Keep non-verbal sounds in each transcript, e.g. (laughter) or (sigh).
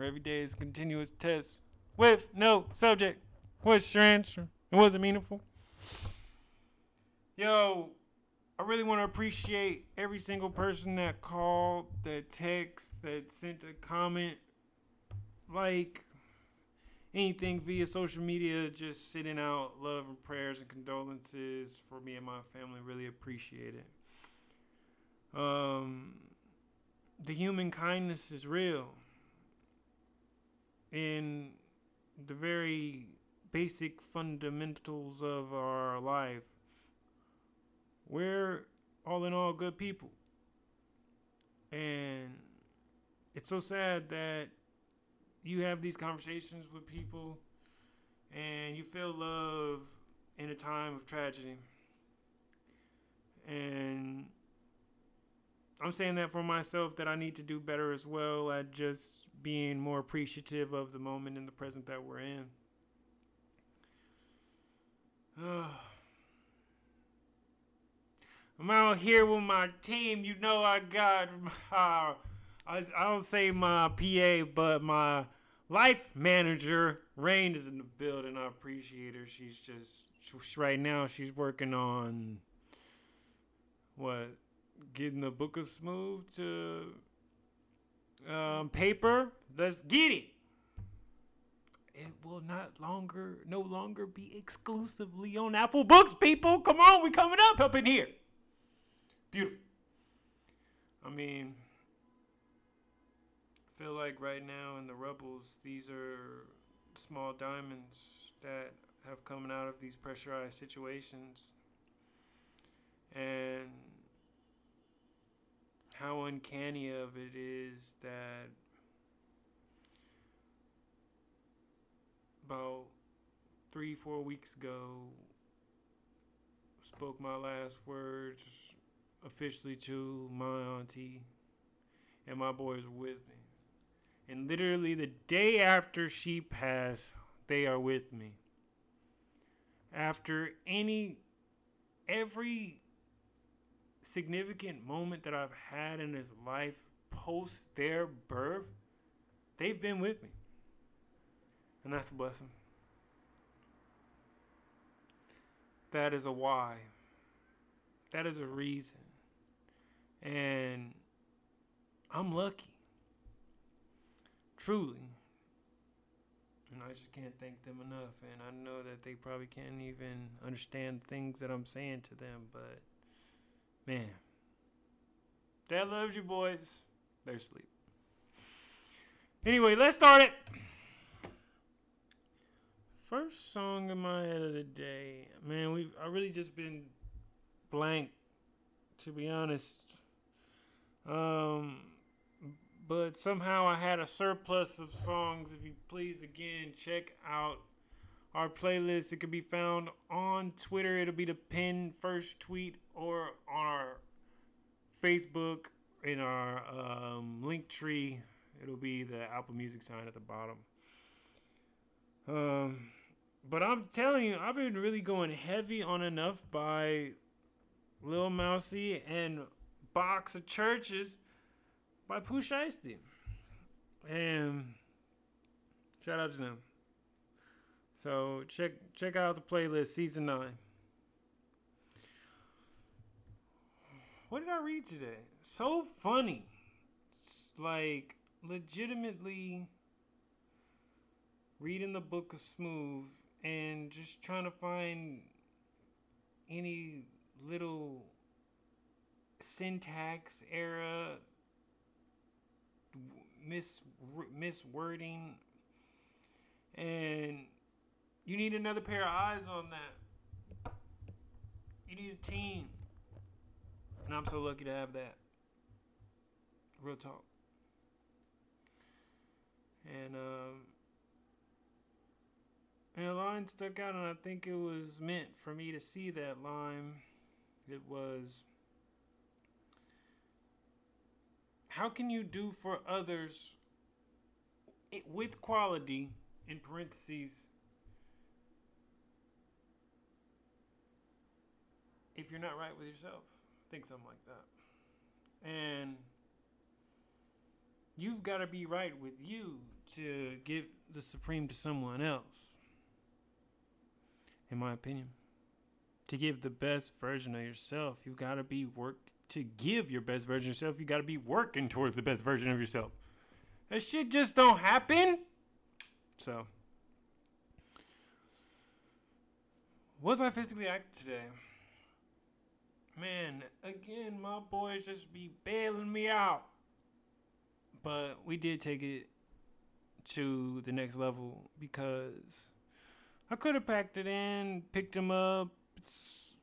where every day is a continuous test with no subject. What's your answer? It wasn't meaningful. Yo, I really want to appreciate every single person that called, that text, that sent a comment, like anything via social media, just sending out love and prayers and condolences for me and my family. Really appreciate it. Um, the human kindness is real. In the very basic fundamentals of our life, we're all in all good people. And it's so sad that you have these conversations with people and you feel love in a time of tragedy. And I'm saying that for myself that I need to do better as well at just being more appreciative of the moment in the present that we're in. (sighs) I'm out here with my team. You know, I got, (laughs) I, I don't say my PA, but my life manager, Rain, is in the building. I appreciate her. She's just, she, right now, she's working on what? Getting the Book of Smooth to um, paper. Let's get it it will not longer no longer be exclusively on Apple Books, people. Come on, we coming up up in here. Beautiful. I mean, I feel like right now in the Rebels, these are small diamonds that have come out of these pressurized situations. And how uncanny of it is that about three, four weeks ago, spoke my last words officially to my auntie, and my boys with me. And literally the day after she passed, they are with me. After any, every significant moment that I've had in his life post their birth, they've been with me. And that's a blessing. That is a why. That is a reason. And I'm lucky. Truly. And I just can't thank them enough. And I know that they probably can't even understand things that I'm saying to them. But, man. Dad loves you, boys. They're asleep. Anyway, let's start it. First song in my head of the day, man. We I really just been blank, to be honest. Um, but somehow I had a surplus of songs. If you please, again, check out our playlist. It can be found on Twitter. It'll be the pinned first tweet or on our Facebook in our um, Linktree. It'll be the Apple Music sign at the bottom. Um, but I'm telling you, I've been really going heavy on enough by Lil Mosey and Box of Churches by Pooh Shiesty. And shout out to them. So check check out the playlist, season nine. What did I read today? So funny. It's like legitimately reading the book of Smooth and just trying to find any little syntax error mis miswording and you need another pair of eyes on that. You need a team. And i'm so lucky to have that. Real talk. And um and a line stuck out, and I think it was meant for me to see that line. It was How can you do for others it, with quality, in parentheses, if you're not right with yourself? Think something like that. And you've got to be right with you to give the supreme to someone else. In my opinion, to give the best version of yourself, you've got to be work to give your best version of yourself. You got to be working towards the best version of yourself. That shit just don't happen. So, was I physically active today? Man, again, my boys just be bailing me out. But we did take it to the next level because I could have packed it in, picked him up. It's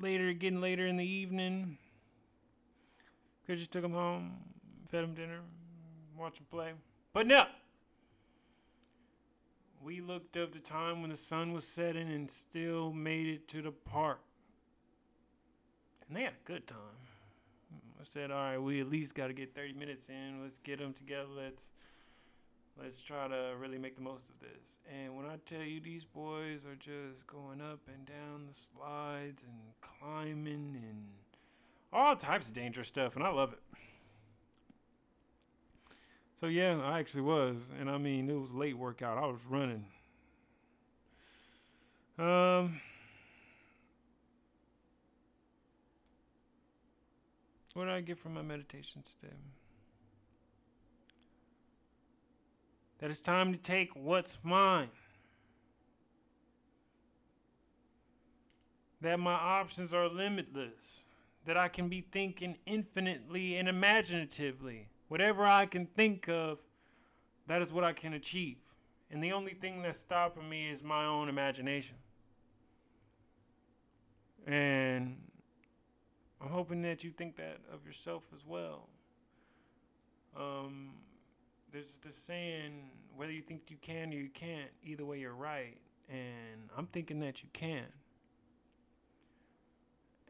later, getting later in the evening. Could just took him home, fed him dinner, watch him play. But no! We looked up the time when the sun was setting and still made it to the park. And they had a good time. I said, all right, we at least got to get 30 minutes in. Let's get them together. Let's let's try to really make the most of this. And when I tell you these boys are just going up and down the slides and climbing and all types of dangerous stuff, and I love it. So yeah, I actually was, and I mean it was late workout. I was running. Um. What did I get from my meditations today? That it's time to take what's mine. That my options are limitless. That I can be thinking infinitely and imaginatively. Whatever I can think of, that is what I can achieve. And the only thing that's stopping me is my own imagination. And I'm hoping that you think that of yourself as well. Um, there's the saying, whether you think you can or you can't, either way you're right. And I'm thinking that you can.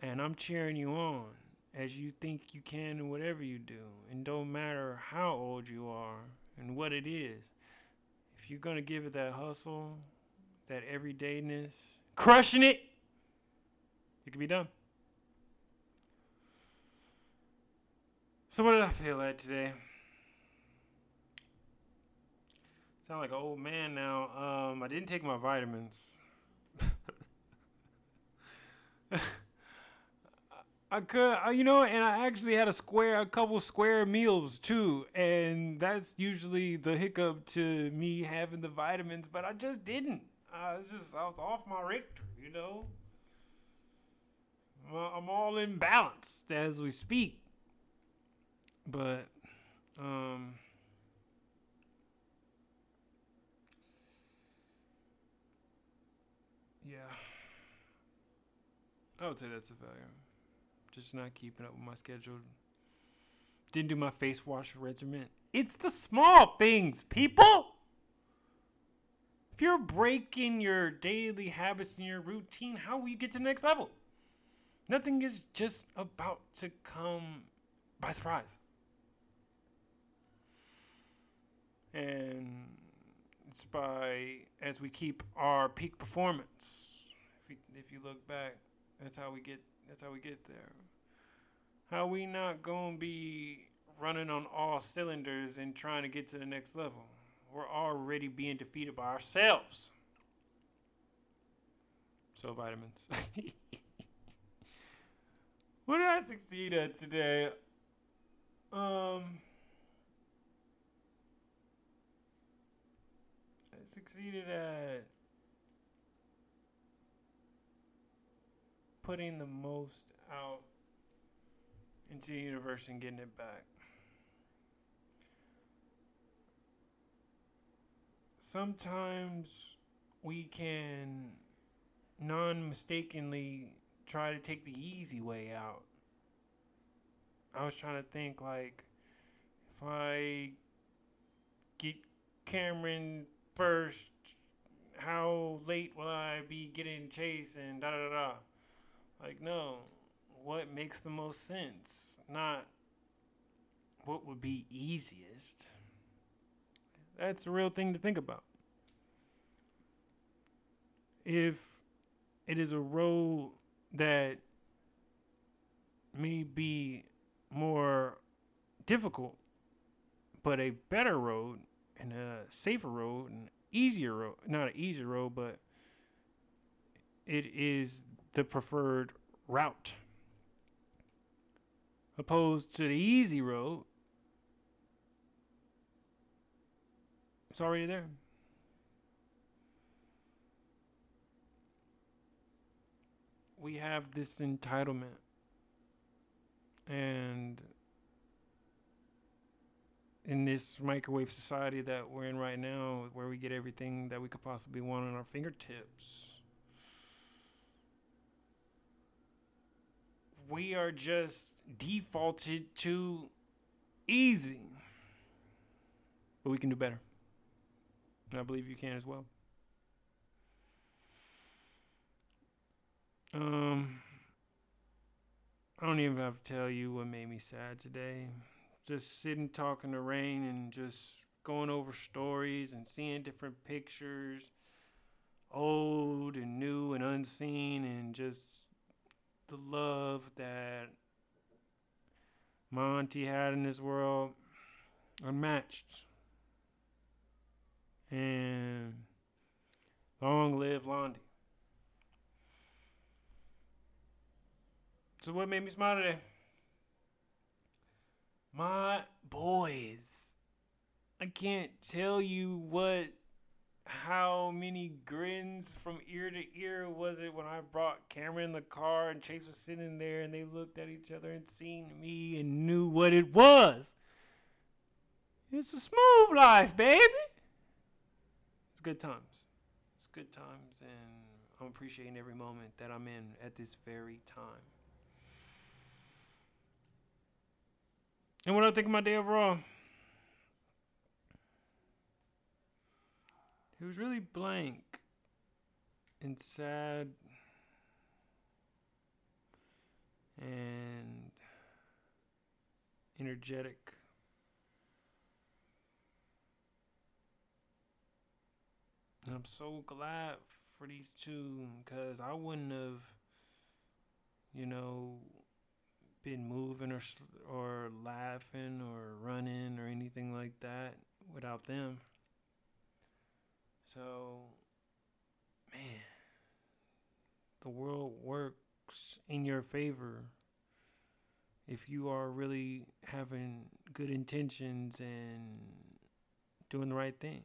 And I'm cheering you on as you think you can in whatever you do. And don't matter how old you are and what it is. If you're going to give it that hustle, that everydayness, crushing it, it can be done. So what did I feel like today? Sound like an old man now. Um, I didn't take my vitamins. (laughs) I could, you know, and I actually had a square, a couple square meals too, and that's usually the hiccup to me having the vitamins, but I just didn't. I was just, I was off my Richter, you know. I'm all imbalanced as we speak. But um Yeah. I would say that's a failure. Just not keeping up with my schedule. Didn't do my face wash regimen. It's the small things, people. If you're breaking your daily habits and your routine, how will you get to the next level? Nothing is just about to come by surprise. And it's by as we keep our peak performance. If you, if you look back, that's how we get that's how we get there. How we not gonna be running on all cylinders and trying to get to the next level? We're already being defeated by ourselves. So vitamins. (laughs) what did I succeed at today? Um succeeded at putting the most out into the universe and getting it back. Sometimes we can non mistakenly try to take the easy way out. I was trying to think like if I get Cameron first, how late will I be getting chased and da da da. Like, no. What makes the most sense? Not what would be easiest. That's a real thing to think about. If it is a road that may be more difficult, but a better road and a safer road and easier road, not an easier road, but it is the preferred route. Opposed to the easy road, it's already there. We have this entitlement. And in this microwave society that we're in right now, where we get everything that we could possibly want on our fingertips, we are just defaulted to easy. But we can do better. And I believe you can as well. Um, I don't even have to tell you what made me sad today just sitting talking to Rain and just going over stories and seeing different pictures, old and new and unseen, and just the love that auntie had in this world unmatched. And long live Londi. So, what made me smile today? My boys. I can't tell you what how many grins from ear to ear was it when I brought Cameron in the car and Chase was sitting there and they looked at each other and seen me and knew what it was. It's a smooth life, baby. It's good times. It's good times and I'm appreciating every moment that I'm in at this very time. And what I think of my day overall? It was really blank and sad and energetic. And I'm so glad for these two because I wouldn't have, you know, been moving or or laughing or running or anything like that without them. So, man, the world works in your favor if you are really having good intentions and doing the right thing.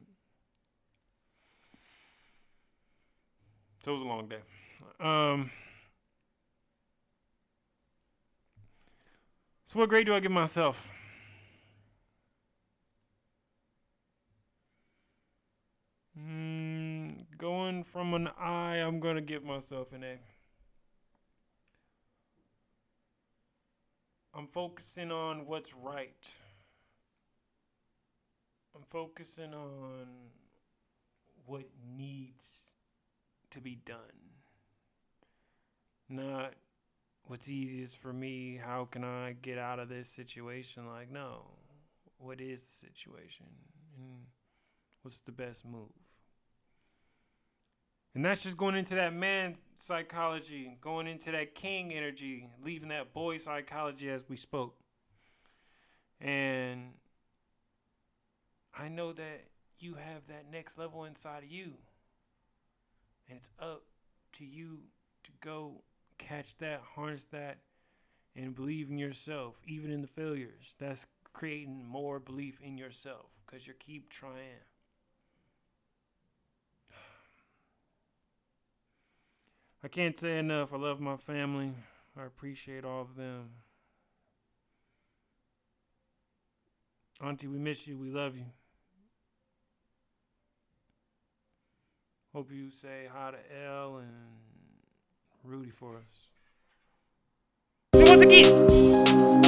So it was a long day. Um, So, what grade do I give myself? Mm, going from an I, I'm going to give myself an A. I'm focusing on what's right. I'm focusing on what needs to be done, not what's easiest for me? How can I get out of this situation? Like, no, what is the situation? And what's the best move? And that's just going into that man psychology, going into that king energy, leaving that boy psychology as we spoke. And I know that you have that next level inside of you. And it's up to you to go catch that, harness that, and believe in yourself, even in the failures. That's creating more belief in yourself because you keep trying. I can't say enough. I love my family. I appreciate all of them. Auntie, we miss you. We love you. Hope you say hi to Elle and Rudy for us. Once again.